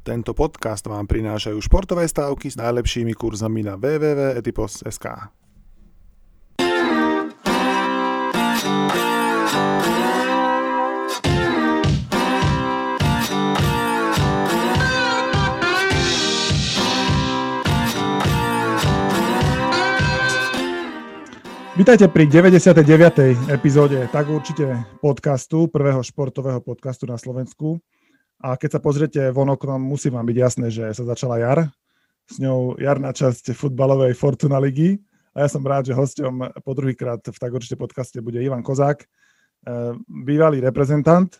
Tento podcast vám prinášajú športové stávky s najlepšími kurzami na www.etipos.sk. Vítajte pri 99. epizóde tak určite podcastu, prvého športového podcastu na Slovensku. A keď sa pozriete von oknom, musí vám byť jasné, že sa začala jar. S ňou jarná časť futbalovej Fortuna ligy. A ja som rád, že hosťom po druhýkrát v tak určite podcaste bude Ivan Kozák, eh, bývalý reprezentant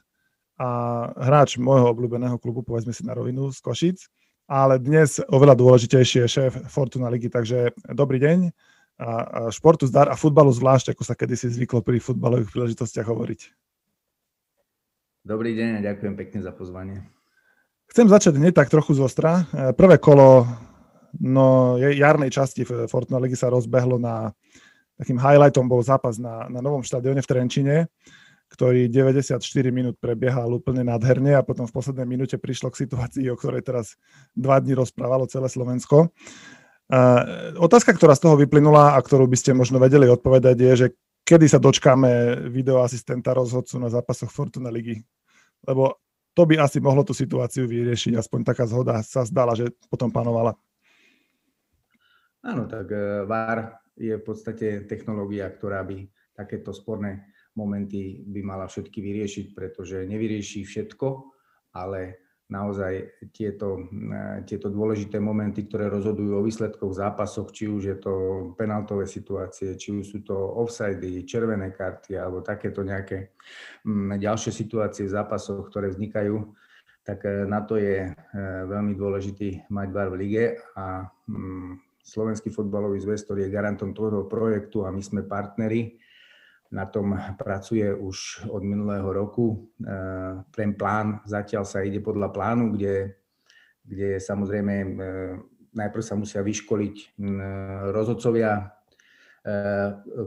a hráč môjho obľúbeného klubu, povedzme si na rovinu, z Košic, ale dnes oveľa dôležitejšie je šéf Fortuna ligy, takže dobrý deň a športu zdar a futbalu zvlášť, ako sa kedysi zvyklo pri futbalových príležitostiach hovoriť. Dobrý deň a ďakujem pekne za pozvanie. Chcem začať hneď tak trochu zostra. E, prvé kolo no, jarnej časti Fortuna ligy sa rozbehlo na takým highlightom bol zápas na, na novom štadióne v Trenčine, ktorý 94 minút prebiehal úplne nádherne a potom v poslednej minúte prišlo k situácii, o ktorej teraz dva dní rozprávalo celé Slovensko. Uh, otázka, ktorá z toho vyplynula a ktorú by ste možno vedeli odpovedať je, že kedy sa dočkáme videoasistenta rozhodcu na zápasoch Fortuna ligy? Lebo to by asi mohlo tú situáciu vyriešiť, aspoň taká zhoda sa zdala, že potom panovala. Áno, tak e, VAR je v podstate technológia, ktorá by takéto sporné momenty by mala všetky vyriešiť, pretože nevyrieši všetko, ale naozaj tieto, eh, tieto dôležité momenty, ktoré rozhodujú o výsledkoch zápasoch, či už je to penaltové situácie, či už sú to offsidy, červené karty alebo takéto nejaké mm, ďalšie situácie v zápasoch, ktoré vznikajú, tak eh, na to je eh, veľmi dôležitý mať bar v lige a mm, Slovenský fotbalový zväz, ktorý je garantom toho projektu a my sme partneri, na tom pracuje už od minulého roku. E, ten plán zatiaľ sa ide podľa plánu, kde, kde samozrejme e, najprv sa musia vyškoliť rozhodcovia, e,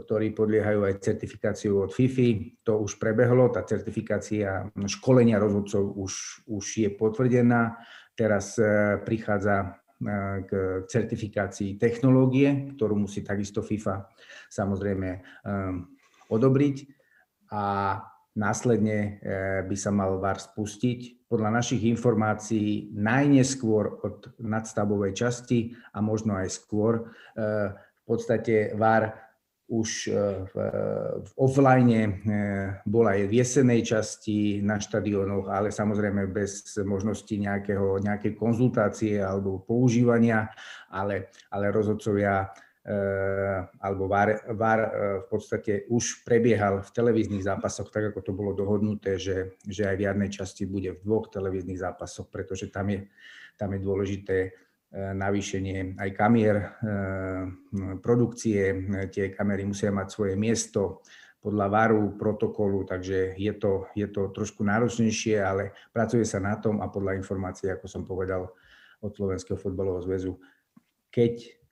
ktorí podliehajú aj certifikáciu od FIFI. To už prebehlo, tá certifikácia školenia rozhodcov už, už je potvrdená. Teraz prichádza k certifikácii technológie, ktorú musí takisto FIFA samozrejme odobriť a následne eh, by sa mal VAR spustiť. Podľa našich informácií najneskôr od nadstavovej časti a možno aj skôr. Eh, v podstate VAR už eh, v, offline bola aj v jesenej časti na štadiónoch, ale samozrejme bez možnosti nejakého, nejakej konzultácie alebo používania, ale, ale rozhodcovia alebo VAR, VAR eh, v podstate už prebiehal v televíznych zápasoch, tak ako to bolo dohodnuté, že, že aj v jarnej časti bude v dvoch televíznych zápasoch, pretože tam je, tam je dôležité eh, navýšenie aj kamier, produkcie, tie kamery musia mať svoje miesto podľa VARu, protokolu, takže je to, je to trošku náročnejšie, ale pracuje sa na tom a podľa informácií, ako som povedal od Slovenského fotbalového zväzu, keď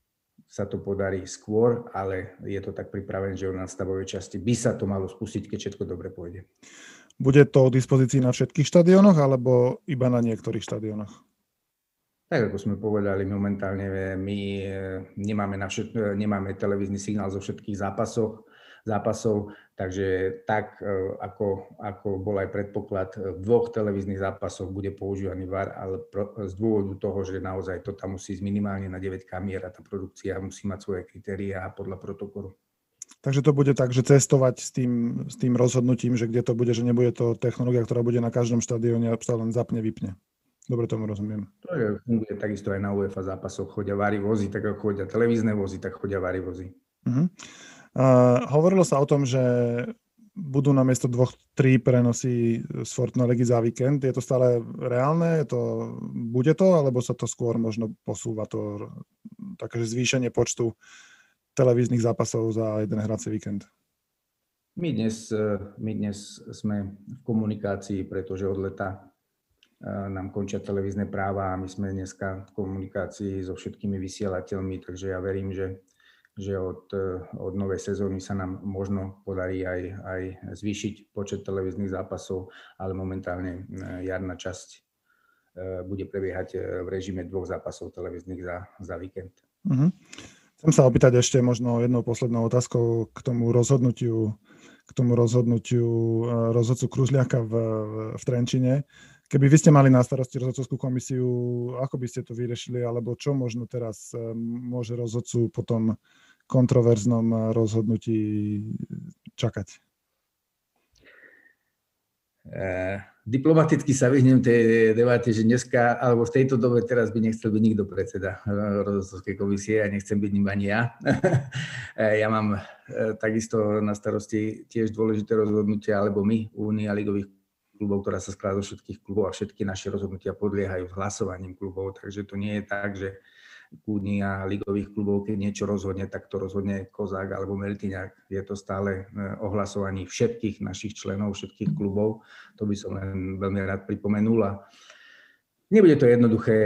sa to podarí skôr, ale je to tak pripravené, že na stavovej časti by sa to malo spustiť, keď všetko dobre pôjde. Bude to k dispozícii na všetkých štadiónoch alebo iba na niektorých štadiónoch? Tak ako sme povedali, momentálne my eh, nemáme, na všet, eh, nemáme televízny signál zo všetkých zápasov, zápasov, takže tak, e, ako, ako bol aj predpoklad, v dvoch televíznych zápasoch bude používaný VAR, ale z dôvodu toho, že naozaj to tam musí ísť minimálne na 9 kamier a tá produkcia musí mať svoje kritériá podľa protokolu. Takže to bude tak, že cestovať s tým, s tým rozhodnutím, že kde to bude, že nebude to technológia, ktorá bude na každom štadióne a sa len zapne, vypne. Dobre tomu rozumiem. To je, funguje takisto aj na UEFA zápasoch. Chodia vári vozy, tak ako chodia televízne vozy, tak chodia vári vozy. Uh-huh. Uh, hovorilo sa o tom, že budú na miesto dvoch, tri prenosy z Fortuna Legy za víkend. Je to stále reálne? Je to, bude to? Alebo sa to skôr možno posúva to také zvýšenie počtu televíznych zápasov za jeden hrací víkend? My dnes, my dnes sme v komunikácii, pretože od leta nám končia televízne práva a my sme dneska v komunikácii so všetkými vysielateľmi, takže ja verím, že že od, eh, od novej sezóny sa nám možno podarí aj, aj zvýšiť počet televíznych zápasov, ale momentálne eh, jarná časť bude prebiehať v režime dvoch zápasov televíznych za, za víkend. Uh-huh. Chcem sa opýtať ešte možno jednou poslednou otázkou k tomu rozhodnutiu, k tomu rozhodnutiu rozhodcu Kružliaka v, v Trenčine. Keby vy ste mali na starosti rozhodcovskú komisiu, ako by ste to vyriešili, alebo čo možno teraz môže rozhodcu po tom kontroverznom rozhodnutí čakať? Uh, diplomaticky sa vyhnem tej debate, že dneska, alebo v tejto dobe teraz by nechcel byť nikto predseda eh, rozhodcovskej komisie a nechcem byť ním ani ja. Eh, ja mám takisto na starosti tiež dôležité rozhodnutia, alebo my, Únia ligových klubov, ktorá sa skladá zo všetkých klubov a všetky naše rozhodnutia podliehajú hlasovaním klubov, takže to nie je tak, že kúdni a ligových klubov, keď niečo rozhodne, tak to rozhodne Kozák alebo Meltiňák. Je to stále e, ohlasovaní všetkých našich členov, všetkých klubov. To by som len veľmi rád pripomenul. A nebude to jednoduché.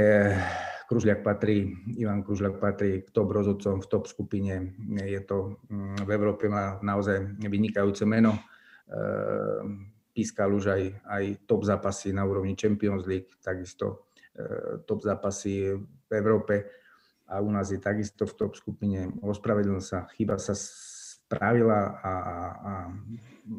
Kružľak patrí, Ivan Kružľak patrí k top rozhodcom v top skupine. Je to, mm, v Európe má naozaj vynikajúce meno. Pískal už aj, aj top zápasy na úrovni Champions League, takisto e, top zápasy v Európe a u nás je takisto v top skupine. Ospravedlnil sa, chyba sa spravila a, a, a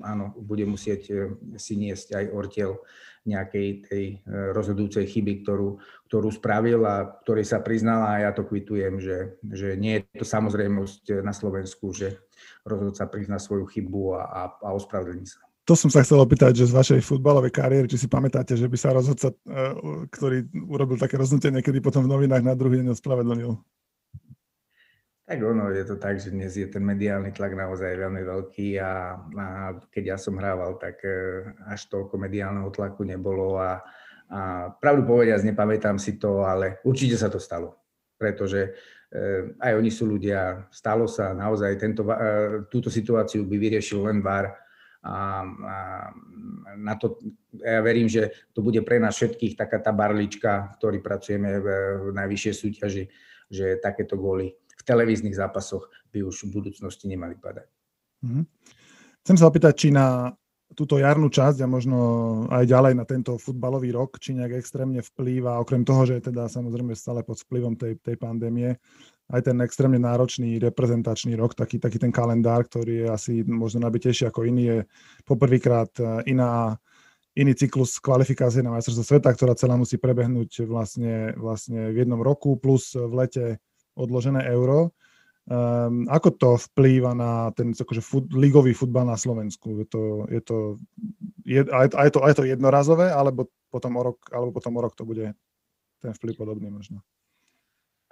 áno, bude musieť e, si niesť aj ortiel nejakej tej e, rozhodujúcej chyby, ktorú, ktorú spravil a ktorej sa priznala a ja to kvitujem, že, že nie je to samozrejmosť na Slovensku, že rozhodca prizná svoju chybu a, a, a ospravedlní sa. To som sa chcel opýtať, že z vašej futbalovej kariéry, či si pamätáte, že by sa rozhodca, e, ktorý urobil také rozhodnutie niekedy potom v novinách na druhý deň ospravedlnil? Tak ono je to tak, že dnes je ten mediálny tlak naozaj veľmi veľký a, a keď ja som hrával, tak e, až toľko mediálneho tlaku nebolo a, a pravdu povediac, nepamätám si to, ale určite sa to stalo, pretože e, aj oni sú ľudia, stalo sa naozaj, tento, túto situáciu by vyriešil len VAR, a, a na to, ja verím, že to bude pre nás všetkých taká tá barlička, ktorí pracujeme v, v najvyššej súťaži, že takéto góly v televíznych zápasoch by už v budúcnosti nemali padať. Mm-hmm. Chcem sa opýtať, či na túto jarnú časť a možno aj ďalej na tento futbalový rok, či nejak extrémne vplýva, okrem toho, že je teda samozrejme stále pod vplyvom tej, tej pandémie, aj ten extrémne náročný reprezentačný rok, taký, taký ten kalendár, ktorý je asi možno nabitejší ako iný, je poprvýkrát e, iná, iný cyklus kvalifikácie na majstrovstvo sveta, ktorá celá musí prebehnúť vlastne, vlastne v jednom roku, plus v lete odložené euro. Um, ako to vplýva na ten akože fut, ligový futbal na Slovensku? Je to, je to, je, aj, aj, to, aj to jednorazové, alebo potom o rok, alebo potom o rok to bude ten vplyv podobný možno?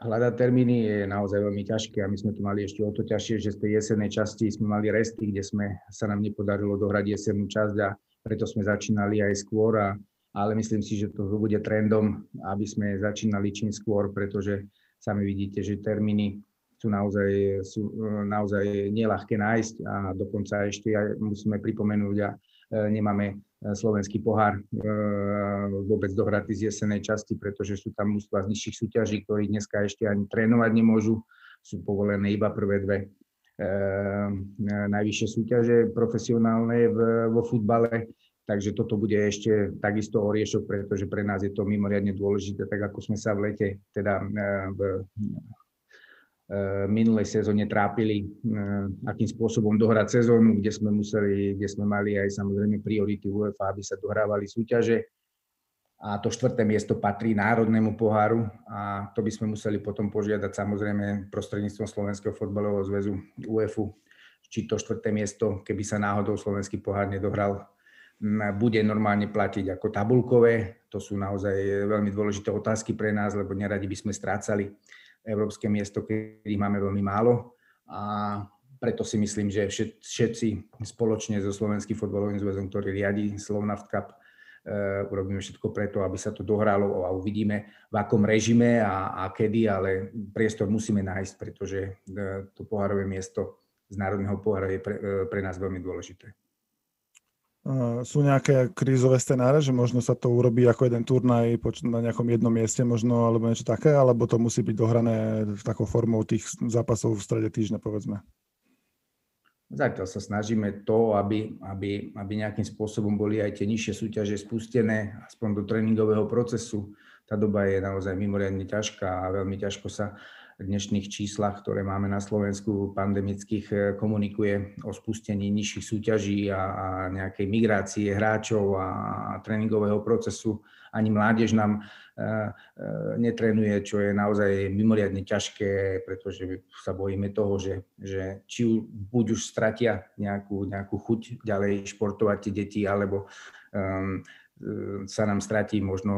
Hľadať termíny je naozaj veľmi ťažké a my sme tu mali ešte o to ťažšie, že z tej jesennej časti sme mali resty, kde sme, sa nám nepodarilo dohrať jesennú časť a preto sme začínali aj skôr, a, ale myslím si, že to bude trendom, aby sme začínali čím skôr, pretože sami vidíte, že termíny sú naozaj, sú naozaj nelahké nájsť a dokonca ešte aj musíme pripomenúť a E, nemáme e, slovenský pohár e, vôbec dohratý z jesenej časti, pretože sú tam mústva z nižších súťaží, ktorí dneska ešte ani trénovať nemôžu. Sú povolené iba prvé dve najvyššie súťaže profesionálne vo futbale. Takže toto bude ešte takisto oriešok, pretože pre nás je to mimoriadne dôležité, tak ako sme sa v lete, teda v minulej sezóne trápili, eh, akým spôsobom dohrať sezónu, kde sme museli, kde sme mali aj samozrejme priority UEFA, aby sa dohrávali súťaže. A to štvrté miesto patrí Národnému poháru a to by sme museli potom požiadať samozrejme prostredníctvom Slovenského fotbalového zväzu UEFu, či to štvrté miesto, keby sa náhodou Slovenský pohár nedohral, bude normálne platiť ako tabulkové. To sú naozaj veľmi dôležité otázky pre nás, lebo neradi by sme strácali európske miesto, keď máme veľmi málo. A preto si myslím, že všetci spoločne so Slovenským fotbalovým zväzom, ktorý riadi Slovnaft Cup, uh, urobíme všetko preto, aby sa to dohralo a uvidíme v akom režime a, a kedy, ale priestor musíme nájsť, pretože uh, to pohárové miesto z Národného pohára je pre, uh, pre nás veľmi dôležité sú nejaké krízové scenáre, že možno sa to urobí ako jeden turnaj na nejakom jednom mieste možno, alebo niečo také, alebo to musí byť dohrané takou formou tých zápasov v strede týždňa, povedzme? Zatiaľ sa snažíme to, aby, aby, aby nejakým spôsobom boli aj tie nižšie súťaže spustené, aspoň do tréningového procesu tá doba je naozaj mimoriadne ťažká a veľmi ťažko sa dnešných číslach, ktoré máme na Slovensku pandemických, e, komunikuje o spustení nižších súťaží a, a nejakej migrácie hráčov a, tréningového procesu. Ani mládež nám e, e, netrenuje, čo je naozaj mimoriadne ťažké, pretože sa bojíme toho, že, že či buď už stratia nejakú, nejakú chuť ďalej športovať tie deti, alebo um, sa nám stratí možno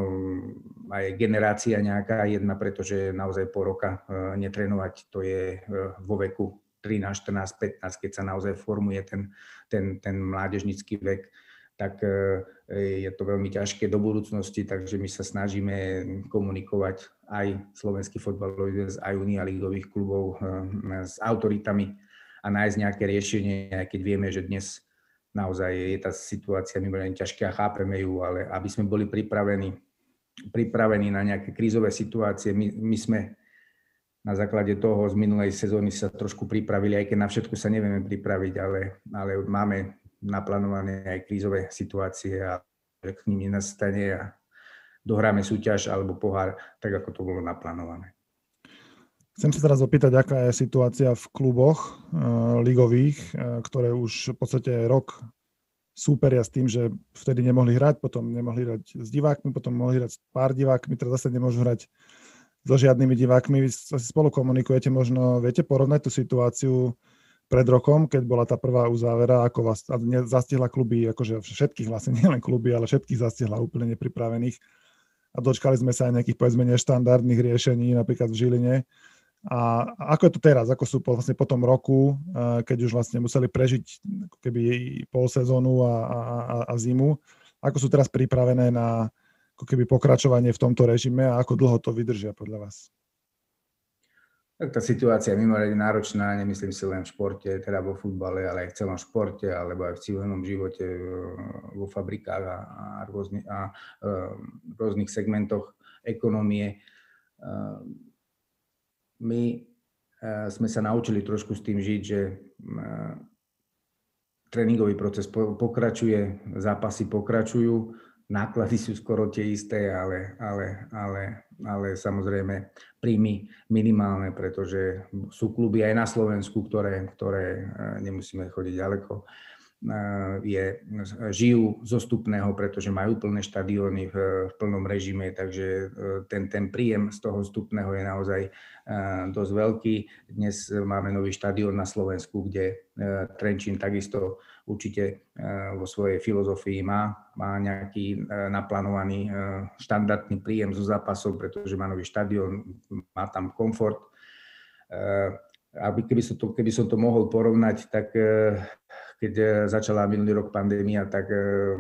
aj generácia nejaká jedna, pretože naozaj po roka e, netrenovať, to je e, vo veku 13, 14, 15, keď sa naozaj formuje ten, ten, ten mládežnický vek, tak e, je to veľmi ťažké do budúcnosti, takže my sa snažíme komunikovať aj slovenský fotbalový zväz, aj Unia ligových klubov s autoritami a nájsť nejaké riešenie, aj keď vieme, že dnes naozaj je tá situácia mimoriadne ťažká, chápeme ju, ale aby sme boli pripravení, pripravení na nejaké krízové situácie, my, my sme na základe toho z minulej sezóny sa trošku pripravili, aj keď na všetko sa nevieme pripraviť, ale, ale máme naplánované aj krízové situácie a k ním nenastane a dohráme súťaž alebo pohár, tak ako to bolo naplánované. Chcem sa teraz opýtať, aká je situácia v kluboch uh, ligových, uh, ktoré už v podstate rok súperia s tým, že vtedy nemohli hrať, potom nemohli hrať s divákmi, potom mohli hrať s pár divákmi, teraz zase nemôžu hrať so žiadnymi divákmi. Vy si spolu komunikujete, možno viete porovnať tú situáciu pred rokom, keď bola tá prvá uzávera, ako vás zastihla kluby, akože všetkých vlastne, nielen kluby, ale všetkých zastihla úplne nepripravených. A dočkali sme sa aj nejakých, povedzme, neštandardných riešení, napríklad v Žiline a ako je to teraz? Ako sú vlastne po tom roku, keď už vlastne museli prežiť ako keby pol sezónu a, a, a zimu? Ako sú teraz pripravené na ako keby pokračovanie v tomto režime a ako dlho to vydržia podľa vás? Tak tá situácia je mimoriadne náročná, nemyslím si len v športe, teda vo futbale, ale aj v celom športe, alebo aj v civilnom živote, vo fabrikách a, a, rôzny, a, a rôznych segmentoch ekonomie my eh, sme sa naučili trošku s tým žiť, že eh, tréningový proces pokračuje, zápasy pokračujú, náklady sú skoro tie isté, ale, ale, ale, ale samozrejme príjmy minimálne, pretože sú kluby aj na Slovensku, ktoré, ktoré eh, nemusíme chodiť ďaleko je, žijú zostupného, pretože majú plné štadióny v, v plnom režime, takže e, ten, ten príjem z toho vstupného je naozaj dosť veľký. Dnes máme nový štadión na Slovensku, kde Trenčín takisto určite vo svojej filozofii má, má nejaký naplánovaný štandardný príjem zo zápasov, pretože má nový štadión, má tam komfort. Aby keby som to, keby som to mohol porovnať, tak keď eh, začala minulý rok pandémia, tak, eh,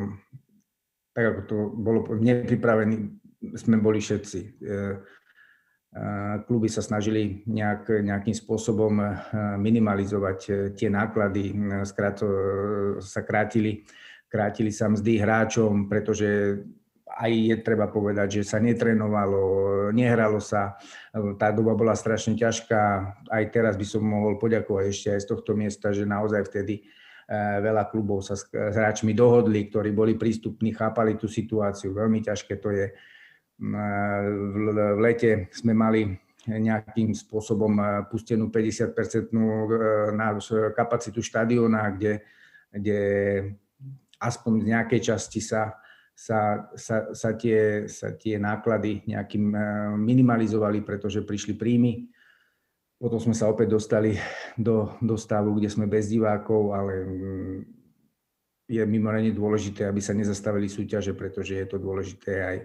tak ako to bolo nepripravení, sme boli všetci. Eh, kluby sa snažili nejak, nejakým spôsobom minimalizovať tie náklady, skrát sa krátili, krátili sa mzdy hráčom, pretože aj je treba povedať, že sa netrenovalo, nehralo sa, tá doba bola strašne ťažká. Aj teraz by som mohol poďakovať ešte aj z tohto miesta, že naozaj vtedy Eh, veľa klubov sa s hráčmi dohodli, ktorí boli prístupní, chápali tú situáciu. Veľmi ťažké to je. Mm, eh, v lete sme mali nejakým spôsobom eh, pustenú 50-percentnú kapacitu štadióna, kde, kde aspoň z nejakej časti sa, sa, sa, sa, tie, sa tie náklady nejakým minimalizovali, pretože prišli príjmy potom sme sa opäť dostali do, do stavu, kde sme bez divákov, ale mm, je mimoriadne dôležité, aby sa nezastavili súťaže, pretože je to dôležité aj,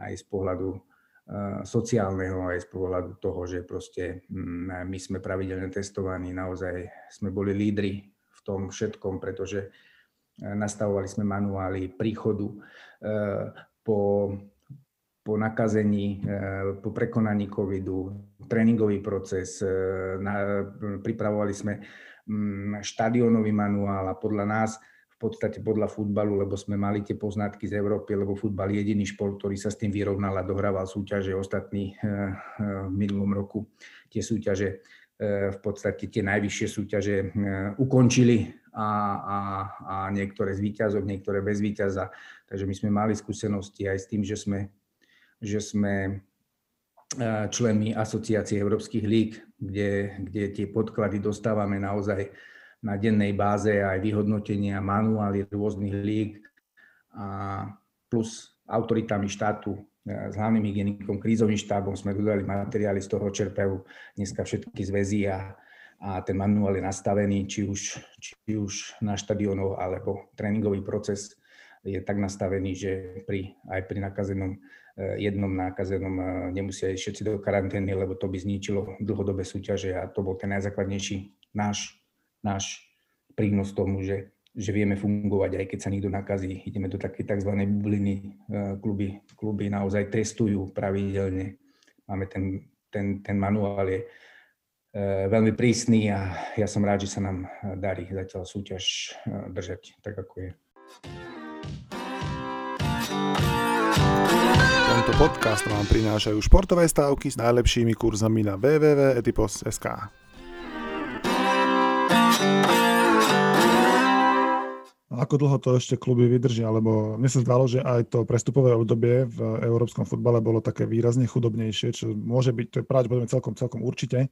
aj z pohľadu uh, sociálneho, aj z pohľadu toho, že proste um, my sme pravidelne testovaní, naozaj sme boli lídri v tom všetkom, pretože uh, nastavovali sme manuály príchodu uh, po po nakazení, po prekonaní covidu, tréningový proces, e, na, pripravovali sme mm, štadionový manuál a podľa nás v podstate podľa futbalu, lebo sme mali tie poznatky z Európy, lebo futbal je jediný šport, ktorý sa s tým vyrovnal a dohrával súťaže ostatní e, e, v minulom roku. Tie súťaže v podstate tie najvyššie súťaže ukončili a, a, a niektoré z výťazov, niektoré bez výťaza. Takže my sme mali skúsenosti aj s tým, že sme že sme členmi asociácie európskych líg, kde, kde tie podklady dostávame naozaj na dennej báze aj vyhodnotenia, manuály rôznych líg a plus autoritami štátu, s hlavným hygienikom, krízovým štábom sme dodali materiály, z toho čerpajú dneska všetky zväzy a, a ten manuál je nastavený, či už, či už na štadionoch alebo tréningový proces je tak nastavený, že pri, aj pri nakazenom jednom nákazenom eh, nemusia ísť všetci do karantény, lebo to by zničilo dlhodobé súťaže a to bol ten najzákladnejší náš, náš prínos tomu, že, že vieme fungovať, aj keď sa nikto nakazí. Ideme do takej tzv. bubliny, eh, kluby, kluby naozaj testujú pravidelne. Máme ten, ten, ten manuál je veľmi prísny a ja som rád, že sa nám darí zatiaľ súťaž držať tak, ako je. Tento podcast vám prinášajú športové stávky s najlepšími kurzami na www.etipos.sk. Ako dlho to ešte kluby vydržia? Lebo mne sa zdalo, že aj to prestupové obdobie v európskom futbale bolo také výrazne chudobnejšie, čo môže byť, to je pravdepodobne celkom, celkom určite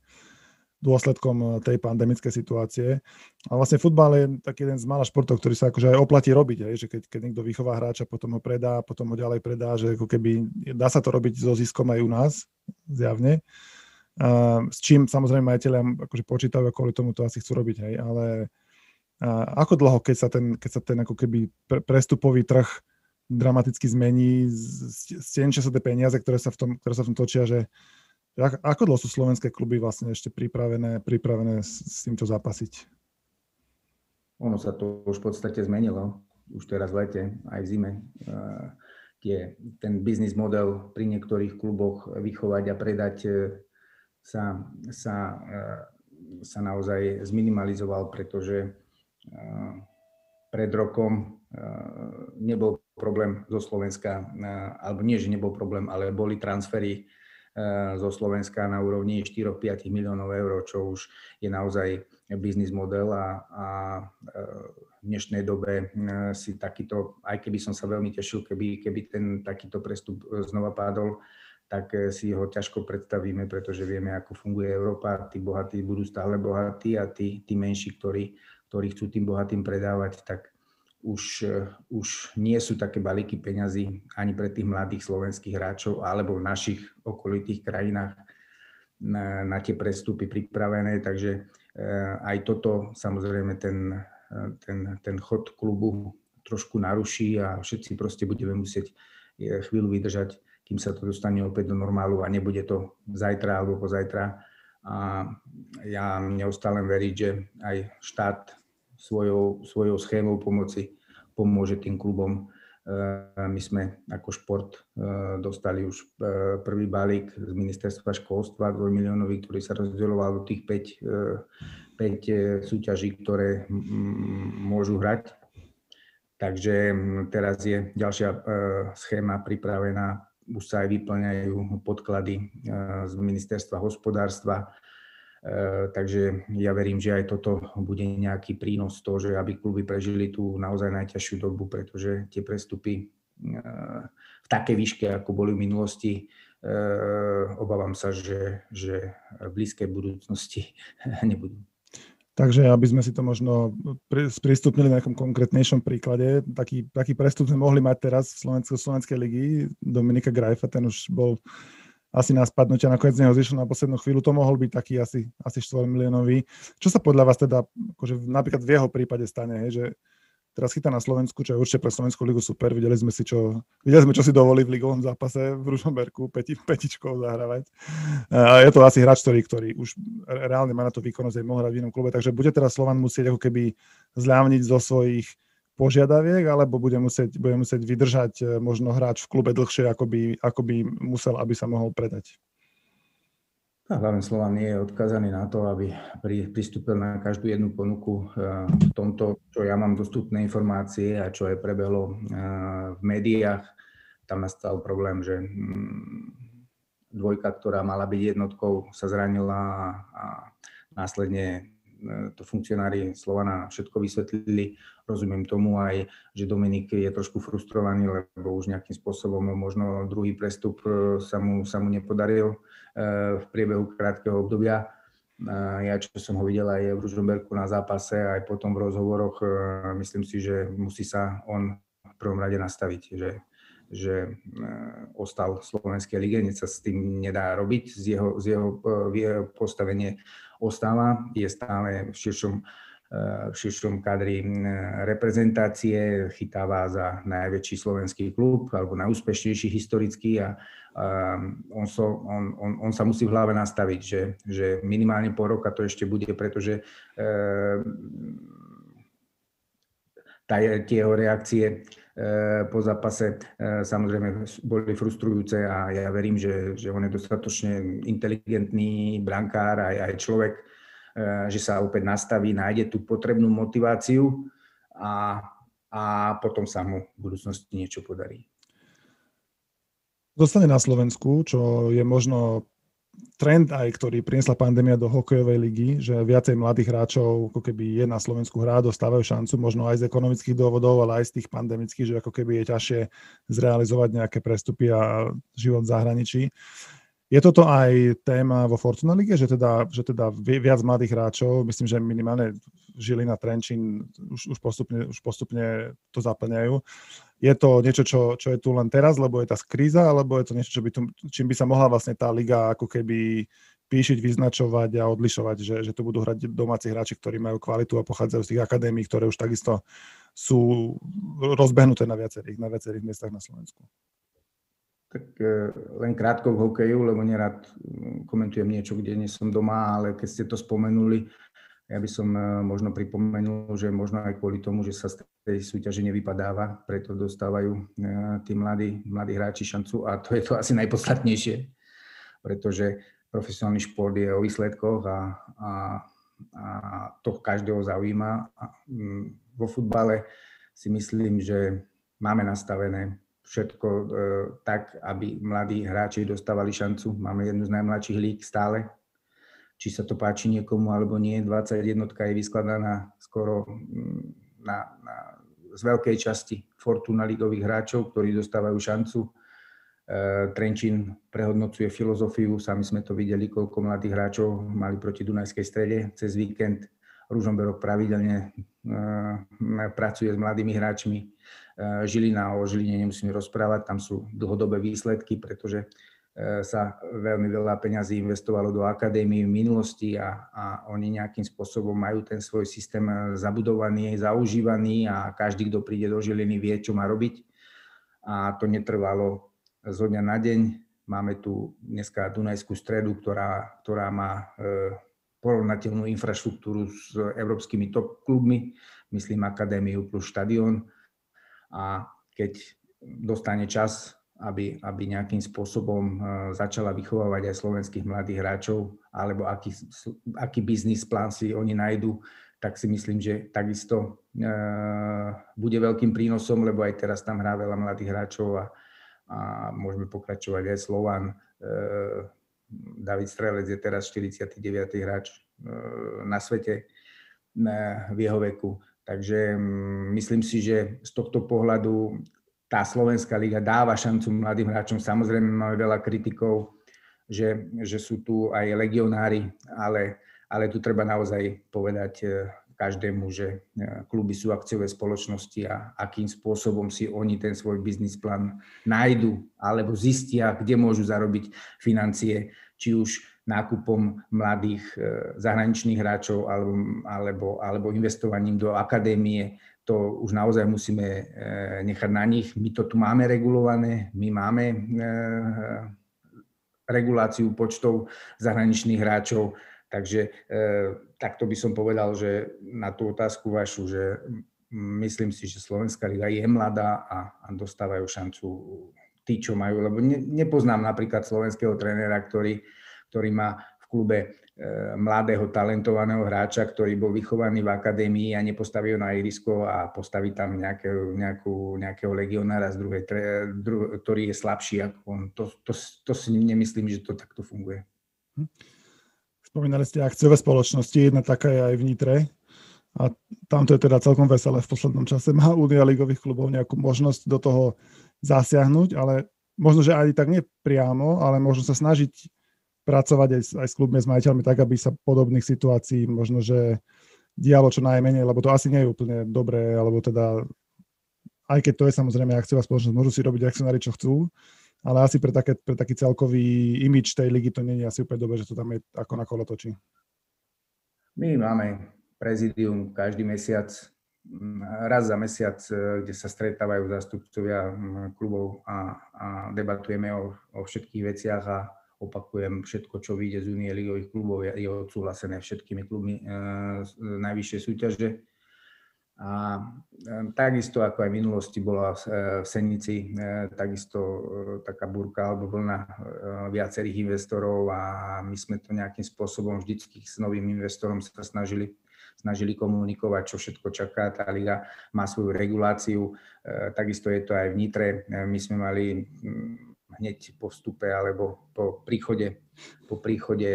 dôsledkom eh, tej pandemickej situácie. A vlastne futbal je taký jeden z mála športov, ktorý sa akože aj oplatí robiť, aj, že keď, keď niekto vychová hráča, potom ho predá, potom ho ďalej predá, že ako keby dá sa to robiť so ziskom aj u nás, zjavne. A s čím samozrejme majiteľia akože počítajú a kvôli tomu to asi chcú robiť, hej, ale a ako dlho, keď sa ten, keď sa ten ako keby prestupový trh dramaticky zmení, stienčia sa tie peniaze, ktoré sa v tom, ktoré sa v tom točia, že ako dlho sú slovenské kluby vlastne ešte pripravené, pripravené s, týmto zápasiť? Ono sa to už v podstate zmenilo. Už teraz v lete, aj v zime. Tie, ten biznis model pri niektorých kluboch vychovať a predať e, sa, sa, e, sa naozaj zminimalizoval, pretože e, pred rokom nebol problém zo Slovenska, alebo nie, že nebol problém, ale boli transfery zo Slovenska na úrovni 4-5 miliónov eur, čo už je naozaj biznis model a, a e, v dnešnej dobe e, si takýto, aj keby som sa veľmi tešil, keby, keby ten takýto prestup znova pádol, tak e, si ho ťažko predstavíme, pretože vieme, ako funguje Európa. Tí bohatí budú stále bohatí a tí, tí menší, ktorí, ktorí chcú tým bohatým predávať, tak už, eh, už nie sú také balíky peňazí ani pre tých mladých slovenských hráčov alebo v našich okolitých krajinách na, na tie prestupy pripravené, takže eh, aj toto samozrejme ten, eh, ten, ten chod klubu trošku naruší a všetci proste budeme musieť chvíľu vydržať, kým sa to dostane opäť do normálu a nebude to zajtra alebo pozajtra. A ja neustále veriť, že aj štát svojou, svojou schémou pomoci pomôže tým klubom. E, my sme ako šport e, dostali už e, prvý balík z ministerstva školstva, 2 miliónový, ktorý sa rozdieloval do tých 5, 5 súťaží, ktoré môžu hrať. Takže teraz je ďalšia schéma pripravená, už sa aj vyplňajú podklady z ministerstva hospodárstva, takže ja verím, že aj toto bude nejaký prínos to, že aby kluby prežili tú naozaj najťažšiu dobu, pretože tie prestupy eh, v takej výške, ako boli v minulosti, eh, obávam sa, že, že v blízkej budúcnosti nebudú. Takže aby sme si to možno sprístupnili na nejakom konkrétnejšom príklade, taký, taký prestup sme mohli mať teraz v Slovensko, Slovenskej ligy. Dominika Grajfa, ten už bol asi na spadnutia, nakoniec z neho zišiel na poslednú chvíľu, to mohol byť taký asi, asi 4 miliónový. Čo sa podľa vás teda, akože napríklad v jeho prípade stane, hej, že teraz chytá na Slovensku, čo je určite pre Slovenskú ligu super, videli sme si, čo, videli sme, čo si dovolí v ligovom zápase v Ružomberku, peti, petičkou zahrávať. Je to asi hráč, ktorý, ktorý už reálne má na to výkonnosť, aj mohol hrať v inom klube, takže bude teraz Slovan musieť ako keby zľavniť zo svojich požiadaviek, alebo bude musieť, bude musieť vydržať e, možno hráč v klube dlhšie, ako by, ako by musel, aby sa mohol predať? A hlavne Slovan nie je odkazaný na to, aby pri, pristúpil na každú jednu ponuku. E, v tomto, čo ja mám dostupné informácie a čo aj prebehlo e, v médiách, tam nastal problém, že mm, dvojka, ktorá mala byť jednotkou, sa zranila a následne to funkcionári Slovana všetko vysvetlili. Rozumiem tomu aj, že Dominik je trošku frustrovaný, lebo už nejakým spôsobom možno druhý prestup sa mu, sa mu nepodaril v priebehu krátkeho obdobia. Ja, čo som ho videl aj v Ružomberku na zápase, aj potom v rozhovoroch, myslím si, že musí sa on v prvom rade nastaviť, že že ostal v Slovenskej lige, nič sa s tým nedá robiť, z jeho, z jeho, jeho postavenie ostáva, je stále v širšom, v širšom kadri reprezentácie, chytáva za najväčší slovenský klub alebo najúspešnejší historický a, on, so, on, on, on sa musí v hlave nastaviť, že, že minimálne pol roka to ešte bude, pretože tá, tie jeho reakcie Eh, po zápase eh, samozrejme boli frustrujúce a ja verím, že, že on je dostatočne inteligentný brankár aj, aj človek, eh, že sa opäť nastaví, nájde tú potrebnú motiváciu a, a potom sa mu v budúcnosti niečo podarí. Zostane na Slovensku, čo je možno trend aj, ktorý priniesla pandémia do hokejovej ligy, že viacej mladých hráčov ako keby je na Slovensku hrá, dostávajú šancu, možno aj z ekonomických dôvodov, ale aj z tých pandemických, že ako keby je ťažšie zrealizovať nejaké prestupy a život v zahraničí. Je toto aj téma vo Fortuna Lige, že teda, že teda viac mladých hráčov, myslím, že minimálne Žilina, Trenčín už, už, postupne, už postupne to zaplňajú. Je to niečo, čo, čo je tu len teraz, lebo je tá kríza, alebo je to niečo, čo by tu, čím by sa mohla vlastne tá liga ako keby píšiť, vyznačovať a odlišovať, že, že tu budú hrať domáci hráči, ktorí majú kvalitu a pochádzajú z tých akadémií, ktoré už takisto sú rozbehnuté na viacerých, na viacerých miestach na Slovensku. Tak e, len krátko k hokeju, lebo nerad mm, komentujem niečo, kde nie som doma, ale keď ste to spomenuli, ja by som e, možno pripomenul, že možno aj kvôli tomu, že sa z tej súťaže nevypadáva, preto dostávajú e, tí mladí, mladí hráči šancu a to je to asi najpodstatnejšie, pretože profesionálny šport je o výsledkoch a, a, a to každého zaujíma. Mm, vo futbale si myslím, že máme nastavené všetko e, tak, aby mladí hráči dostávali šancu. Máme jednu z najmladších lík stále. Či sa to páči niekomu alebo nie, 21 je vyskladaná skoro mm, na, na, z veľkej časti Fortuna ligových hráčov, ktorí dostávajú šancu. E, Trenčín prehodnocuje filozofiu, sami sme to videli, koľko mladých hráčov mali proti Dunajskej strede cez víkend. Ružomberok pravidelne e, pracuje s mladými hráčmi Eh, Žilina, o Žiline nemusíme rozprávať, tam sú dlhodobé výsledky, pretože eh, sa veľmi veľa peňazí investovalo do akadémie v minulosti a, a oni nejakým spôsobom majú ten svoj systém zabudovaný, zaužívaný a každý, kto príde do Žiliny, vie, čo má robiť. A to netrvalo zo dňa na deň. Máme tu dneska Dunajskú stredu, ktorá, ktorá má porovnateľnú infraštruktúru s európskymi top klubmi, myslím Akadémiu plus štadión a keď dostane čas, aby, aby nejakým spôsobom e, začala vychovávať aj slovenských mladých hráčov, alebo aký, aký biznis plán si oni nájdu, tak si myslím, že takisto e, bude veľkým prínosom, lebo aj teraz tam hrá veľa mladých hráčov a, a môžeme pokračovať aj Slovan. E, David Strelec je teraz 49. hráč na svete v jeho veku. Takže myslím si, že z tohto pohľadu tá Slovenská liga dáva šancu mladým hráčom. Samozrejme máme veľa kritikov, že, že sú tu aj legionári, ale, ale tu treba naozaj povedať e, každému, že e, kluby sú akciové spoločnosti a akým spôsobom si oni ten svoj biznis plán nájdu alebo zistia, kde môžu zarobiť financie, či už nákupom mladých e, zahraničných hráčov alebo, alebo, alebo investovaním do akadémie. To už naozaj musíme e, nechať na nich. My to tu máme regulované, my máme reguláciu počtov zahraničných hráčov, takže takto by som povedal, že na tú otázku vašu, že myslím si, že Slovenská liga je mladá a, a dostávajú šancu tí, čo majú, lebo ne, nepoznám napríklad slovenského trénera, ktorý ktorý má v klube e, mladého talentovaného hráča, ktorý bol vychovaný v akadémii a nepostaví ho na irisko a postaví tam nejakého, nejakú, nejakého legionára z druhej, dru, ktorý je slabší ako on. To, to, to si nemyslím, že to takto funguje. Hm. Spomínali ste akciové spoločnosti, jedna taká je aj v Nitre. A tam to je teda celkom veselé v poslednom čase. Má Unia ligových klubov nejakú možnosť do toho zasiahnuť, ale možno, že aj tak nie priamo, ale možno sa snažiť pracovať aj, aj s klubmi, s majiteľmi tak, aby sa podobných situácií možno, že dialo čo najmenej, lebo to asi nie je úplne dobré, alebo teda aj keď to je samozrejme akciová spoločnosť, môžu si robiť akcionári, čo chcú, ale asi pre, také, pre taký celkový imič tej ligy to je asi úplne dobré, že to tam je ako na kolo točí. My máme prezidium každý mesiac, raz za mesiac, e, kde sa stretávajú zástupcovia klubov a, a debatujeme o, o všetkých veciach a opakujem, všetko, čo vyjde z Unie ligových klubov, je odsúhlasené všetkými klubmi e, z najvyššej súťaže. A e, takisto ako aj v minulosti bola v Senici takisto taká burka alebo vlna viacerých investorov a my sme to nejakým spôsobom vždycky s novým investorom sa snažili snažili komunikovať, čo všetko čaká. Tá liga má svoju reguláciu, e, takisto je to aj v Nitre. E, my sme mali hneď po vstupe alebo po príchode, po príchode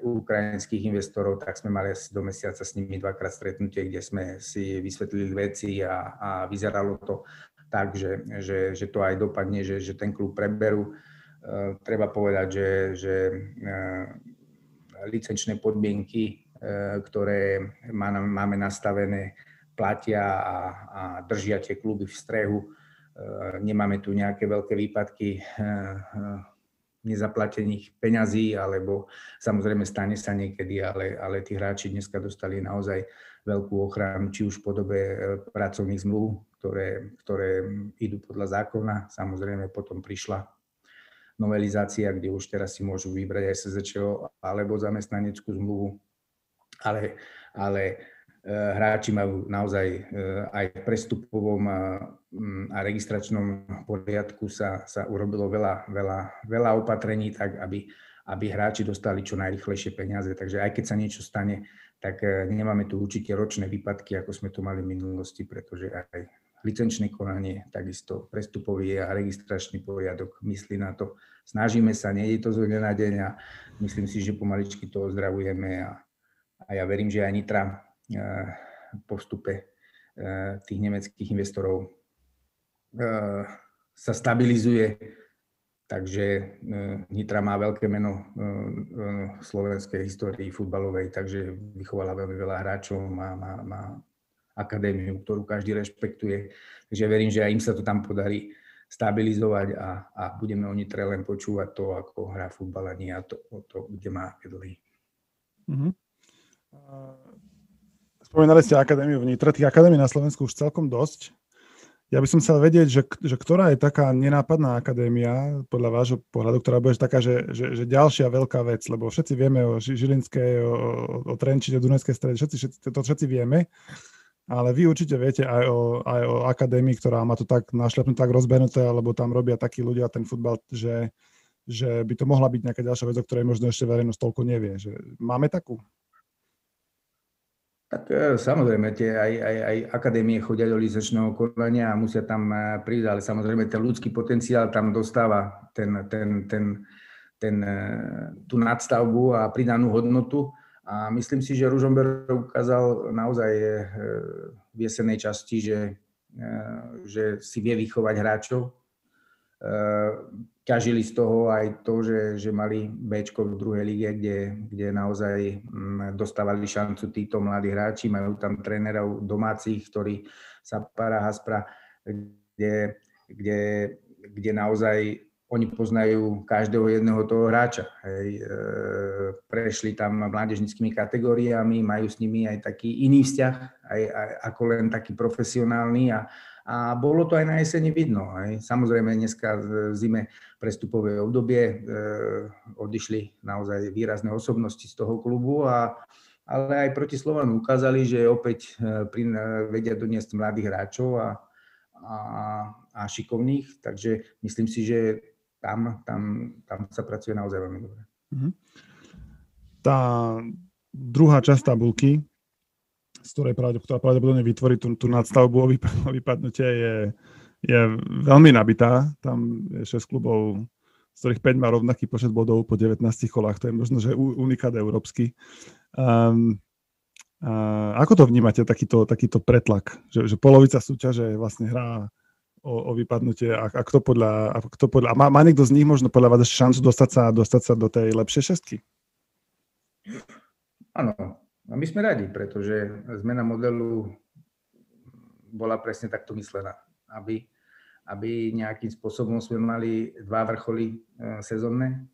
ukrajinských investorov, tak sme mali asi do mesiaca s nimi dvakrát stretnutie, kde sme si vysvetlili veci a, a vyzeralo to tak, že, že, že to aj dopadne, že, že ten klub preberú. Uh, treba povedať, že, že uh, licenčné podmienky E, ktoré máme nastavené, platia a, a držia tie kluby v strehu. Nemáme tu nejaké veľké výpadky e, nezaplatených peňazí, alebo samozrejme stane sa niekedy, ale, ale tí hráči dneska dostali naozaj veľkú ochranu, či už v podobe pracovných zmluv, ktoré, ktoré idú podľa zákona. Samozrejme potom prišla novelizácia, kde už teraz si môžu vybrať aj SZČO alebo zamestnaneckú zmluvu ale, ale hráči majú naozaj e, aj v prestupovom a, a registračnom poriadku sa, sa urobilo veľa, veľa, veľa opatrení tak, aby, aby hráči dostali čo najrychlejšie peniaze. Takže aj keď sa niečo stane, tak e, nemáme tu určite ročné výpadky, ako sme tu mali v minulosti, pretože aj licenčné konanie, takisto prestupový a registračný poriadok myslí na to. Snažíme sa, nie je to zo na deň a myslím si, že pomaličky to ozdravujeme a a ja verím, že aj Nitra po vstupe eh, tých nemeckých investorov eh, sa stabilizuje, takže Nitra má veľké meno v slovenskej histórii futbalovej, takže vychovala veľmi veľa hráčov, má, má, má akadémiu, ktorú každý rešpektuje. Takže verím, že aj im sa to tam podarí stabilizovať a, a budeme o Nitre len počúvať to, ako hrá futbal a nie to, to kde má dlhý. Mm-hmm. Spomínali ste akadémiu v Nitre, tých akadémií na Slovensku už celkom dosť. Ja by som chcel vedieť, že, že ktorá je taká nenápadná akadémia, podľa vášho pohľadu, ktorá bude taká, že, že, že ďalšia veľká vec, lebo všetci vieme o Žilinskej, o, o Trenčine, o Dunajskej strede, všetci, všetci, to všetci vieme, ale vy určite viete aj o, aj o akadémii, ktorá má to tak našlepnuté, tak rozbehnuté, alebo tam robia takí ľudia ten futbal, že, že by to mohla byť nejaká ďalšia vec, o ktorej možno ešte verejnosť toľko nevie. Že máme takú? Tak e, samozrejme, tie aj, aj, aj akadémie chodia do licenčného konania a musia tam e, prísť, ale samozrejme ten ľudský potenciál tam dostáva ten, ten, ten, ten, e, tú nadstavbu a pridanú hodnotu. A myslím si, že Ružomber ukázal naozaj v jesenej časti, že, že si vie vychovať hráčov, ťažili z toho aj to, že, že mali B v druhej lige, kde, kde naozaj mm, dostávali šancu títo mladí hráči. Majú tam trénerov domácich, ktorí sa para Haspra, kde, kde, kde naozaj oni poznajú každého jedného toho hráča. Hej. E, prešli tam mládežnickými kategóriami, majú s nimi aj taký iný vzťah, aj, aj, ako len taký profesionálny a, a bolo to aj na jeseni vidno. Aj. Samozrejme, dneska v zime prestupové obdobie e, odišli naozaj výrazné osobnosti z toho klubu, a, ale aj proti Slovanu ukázali, že opäť e, pri, e, vedia doniesť mladých hráčov a, a, a šikovných, takže myslím si, že tam, tam, tam sa pracuje naozaj veľmi dobre. Mhm. Tá druhá časť tabulky, z ktorej pravdepodobne vytvorí tú, tú nadstavbu o vypadnutie, je, je veľmi nabitá. Tam je 6 klubov ktorých 5 má rovnaký počet bodov po 19 kolách. To je možno, že unikát európsky. Um, a ako to vnímate, takýto, takýto pretlak? Že, že polovica súťaže vlastne hrá o, o vypadnutie a, a kto podľa, a kto podľa a má, má niekto z nich možno podľa vás šancu dostať sa, dostať sa do tej lepšej šestky? Áno, a my sme radi, pretože zmena modelu bola presne takto myslená, aby, aby nejakým spôsobom sme mali dva vrcholy e, sezónne.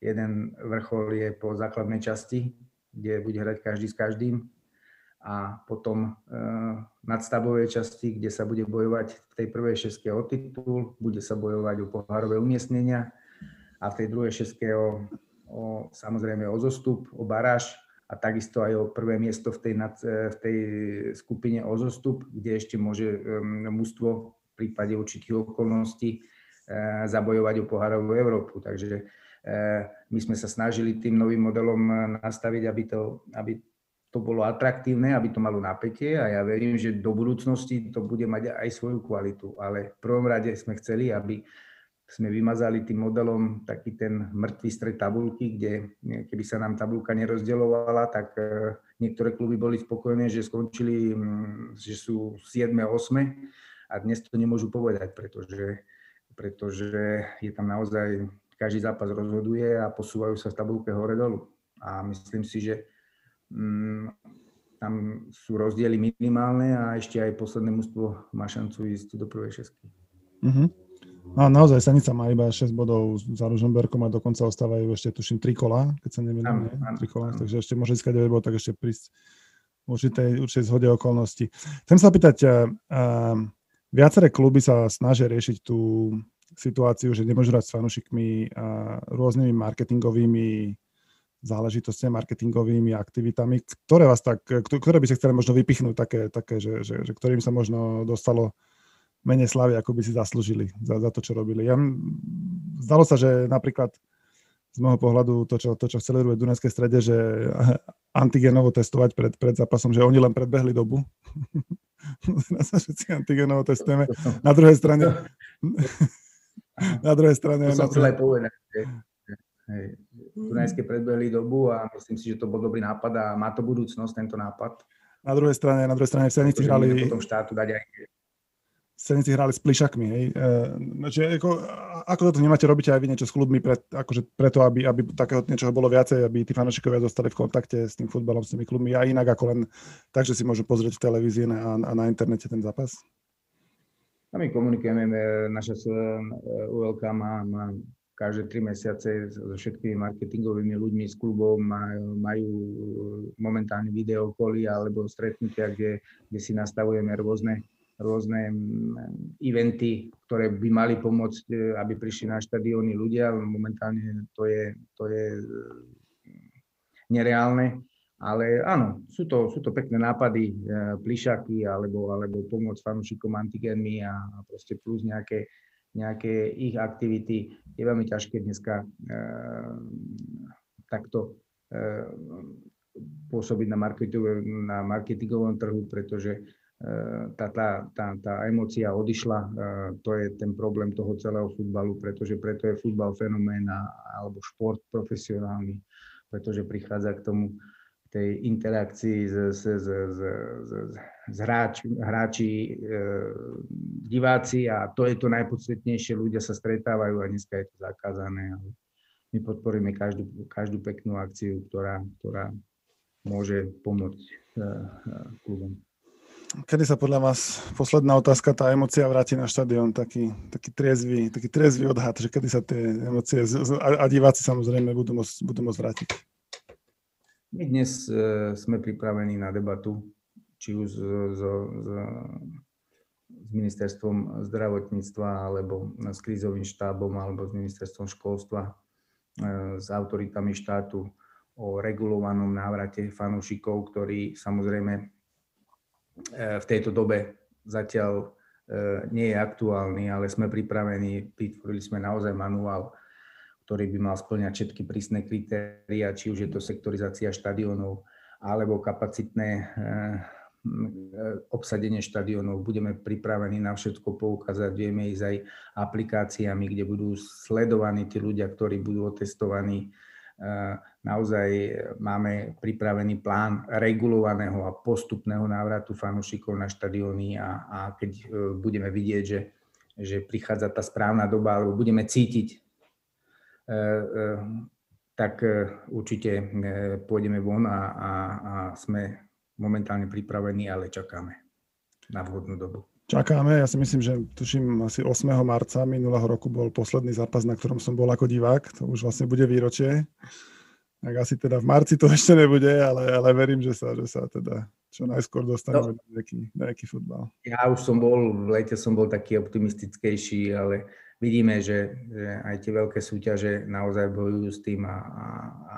Jeden vrchol je po základnej časti, kde bude hrať každý s každým a potom e, nadstavovej časti, kde sa bude bojovať v tej prvej šeske o titul, bude sa bojovať o pohárové umiestnenia a v tej druhej šeske o, o samozrejme o zostup, o baráž a takisto aj o prvé miesto v tej, nad, e, v tej skupine o zostup, kde ešte môže um, mužstvo v prípade určitých okolností e, zabojovať o pohárovú Európu. Takže e, my sme sa snažili tým novým modelom nastaviť, aby to, aby to bolo atraktívne, aby to malo napätie a ja verím, že do budúcnosti to bude mať aj svoju kvalitu. Ale v prvom rade sme chceli, aby sme vymazali tým modelom taký ten mŕtvý stred tabulky, kde keby sa nám tabulka nerozdeľovala, tak e, niektoré kluby boli spokojné, že skončili, mm, že sú 7. 8. a dnes to nemôžu povedať, pretože, pretože je tam naozaj, každý zápas rozhoduje a posúvajú sa v tabulke hore-dolu. A myslím si, že tam sú rozdiely minimálne a ešte aj posledné mužstvo má šancu ísť do prvej šestky. Uh-huh. A naozaj Sanica má iba 6 bodov za Ružomberkom a dokonca ostávajú ešte, tuším, 3 kola, keď sa nie? 3 kola, takže ešte môže získať 9 bodov, tak ešte prísť v určitej, určitej zhode okolností. Chcem sa pýtať, uh, uh, viaceré kluby sa snažia riešiť tú situáciu, že nemôžu hrať s fanúšikmi uh, rôznymi marketingovými záležitostiami, marketingovými aktivitami, ktoré vás tak, ktoré by ste chceli možno vypichnúť, také, také že, že, že ktorým sa možno dostalo menej slavy, ako by si zaslúžili za, za to, čo robili. Ja, zdalo sa, že napríklad z môjho pohľadu to, čo, to, čo chceli robiť v Dunajskej strede, že antigenovo testovať pred, pred zápasom, že oni len predbehli dobu. Teraz sa všetci antigenovo testujeme. Na druhej strane... na druhej strane... To som aj povedať. Hej. Dunajské predbehli dobu a myslím si, že to bol dobrý nápad a má to budúcnosť, tento nápad. Na druhej strane, na druhej strane v Senici hrali... Potom štátu dať aj Senici hrali s plišakmi, hej. E, že, ako, ako toto nemáte, robíte aj vy niečo s klubmi pre, akože preto, aby, aby takého niečoho bolo viacej, aby tí fanúšikovia zostali v kontakte s tým futbalom, s tými klubmi a inak ako len tak, že si môžu pozrieť v televízii a, a na internete ten zápas? A my komunikujeme, naša ULK má, má každé tri mesiace so všetkými marketingovými ľuďmi z klubov majú, majú momentálne videokoly alebo stretnutia, kde, kde si nastavujeme rôzne, rôzne eventy, ktoré by mali pomôcť, e, aby prišli na štadióny ľudia. Momentálne to je, to je e, nereálne. Ale áno, sú to, sú to pekné nápady, e, plišaky alebo, alebo pomoc fanúšikom antigenmi a proste plus nejaké, nejaké ich aktivity. Je veľmi ťažké dneska e, takto e, pôsobiť na, na marketingovom trhu, pretože e, tá, tá, tá, tá emócia odišla. To je ten problém toho celého futbalu, pretože preto je futbal fenomén alebo šport profesionálny, pretože prichádza k tomu tej interakcii s, s, s, s, s, s hráč, hráči, e, diváci a to je to najpodstatnejšie. Ľudia sa stretávajú a dneska je to zakázané. My podporíme každú, každú peknú akciu, ktorá, ktorá môže pomôcť e, e, klubom. Kedy sa podľa vás, posledná otázka, tá emocia vráti na štadión, taký, taký, triezvy, taký triezvy odhad, že kedy sa tie emócie a, a diváci samozrejme budú môcť, budú môcť vrátiť? My dnes e, sme pripravení na debatu, či už s, s, ministerstvom zdravotníctva, alebo s krízovým štábom, alebo s ministerstvom školstva, e, s autoritami štátu o regulovanom návrate fanúšikov, ktorý samozrejme e, v tejto dobe zatiaľ nie je aktuálny, ale sme pripravení, vytvorili sme naozaj manuál ktorý by mal splňať všetky prísne kritéria, či už je to sektorizácia štadionov alebo kapacitné, eh, obsadenie štadionov. Budeme pripravení na všetko poukázať, vieme ísť aj aplikáciami, kde budú sledovaní tí ľudia, ktorí budú otestovaní. Naozaj máme pripravený plán regulovaného a postupného návratu fanúšikov na štadióny a, a keď budeme vidieť, že, že prichádza tá správna doba, alebo budeme cítiť tak určite pôjdeme von a, a, a sme momentálne pripravení, ale čakáme na vhodnú dobu. Čakáme, ja si myslím, že tuším asi 8. marca minulého roku bol posledný zápas, na ktorom som bol ako divák, to už vlastne bude výročie. Tak asi teda v marci to ešte nebude, ale, ale verím, že sa, že sa teda čo najskôr dostaneme no, na nejaký, nejaký futbal. Ja už som bol, v lete som bol taký optimistickejší, ale vidíme, že, že aj tie veľké súťaže naozaj bojujú s tým a, a, a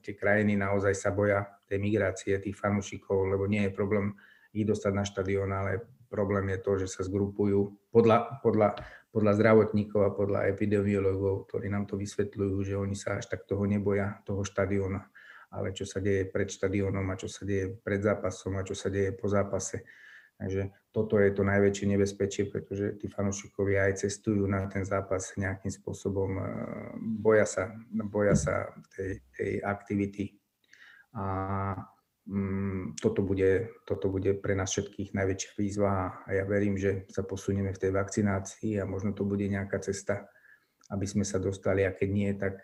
tie krajiny naozaj sa boja tej migrácie tých fanúšikov, lebo nie je problém ich dostať na štadión, ale problém je to, že sa zgrupujú podľa, podľa, podľa zdravotníkov a podľa epidemiológov, ktorí nám to vysvetľujú, že oni sa až tak toho neboja, toho štadióna. Ale čo sa deje pred štadiónom a čo sa deje pred zápasom a čo sa deje po zápase, Takže toto je to najväčšie nebezpečie, pretože tí fanúšikovia aj cestujú na ten zápas nejakým spôsobom, eh, boja sa, boja sa tej, tej aktivity. A mm, toto, bude, toto bude pre nás všetkých najväčšia výzva a ja verím, že sa posunieme v tej vakcinácii a možno to bude nejaká cesta, aby sme sa dostali a keď nie, tak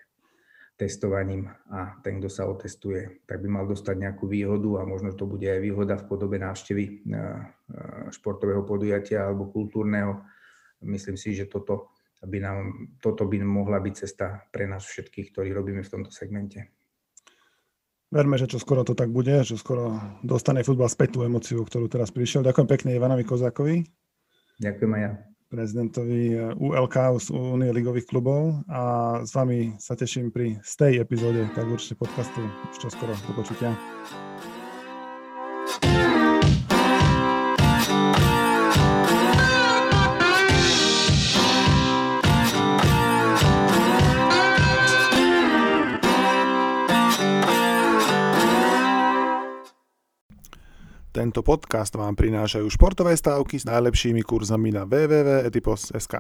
testovaním a ten, kto sa otestuje, tak by mal dostať nejakú výhodu a možno to bude aj výhoda v podobe návštevy eh, eh, športového podujatia alebo kultúrneho. Myslím si, že toto by, nám, toto by mohla byť cesta pre nás všetkých, ktorí robíme v tomto segmente. Verme, že čo skoro to tak bude, že skoro dostane futbal späť tú emociu, ktorú teraz prišiel. Ďakujem pekne Ivanovi Kozákovi. Ďakujem aj ja prezidentovi eh, ULK z Únie ligových klubov a s vami sa teším pri z tej epizóde, tak určite podcastu už čoskoro do počutia. Tento podcast vám prinášajú športové stávky s najlepšími kurzami na www.etipos.sk.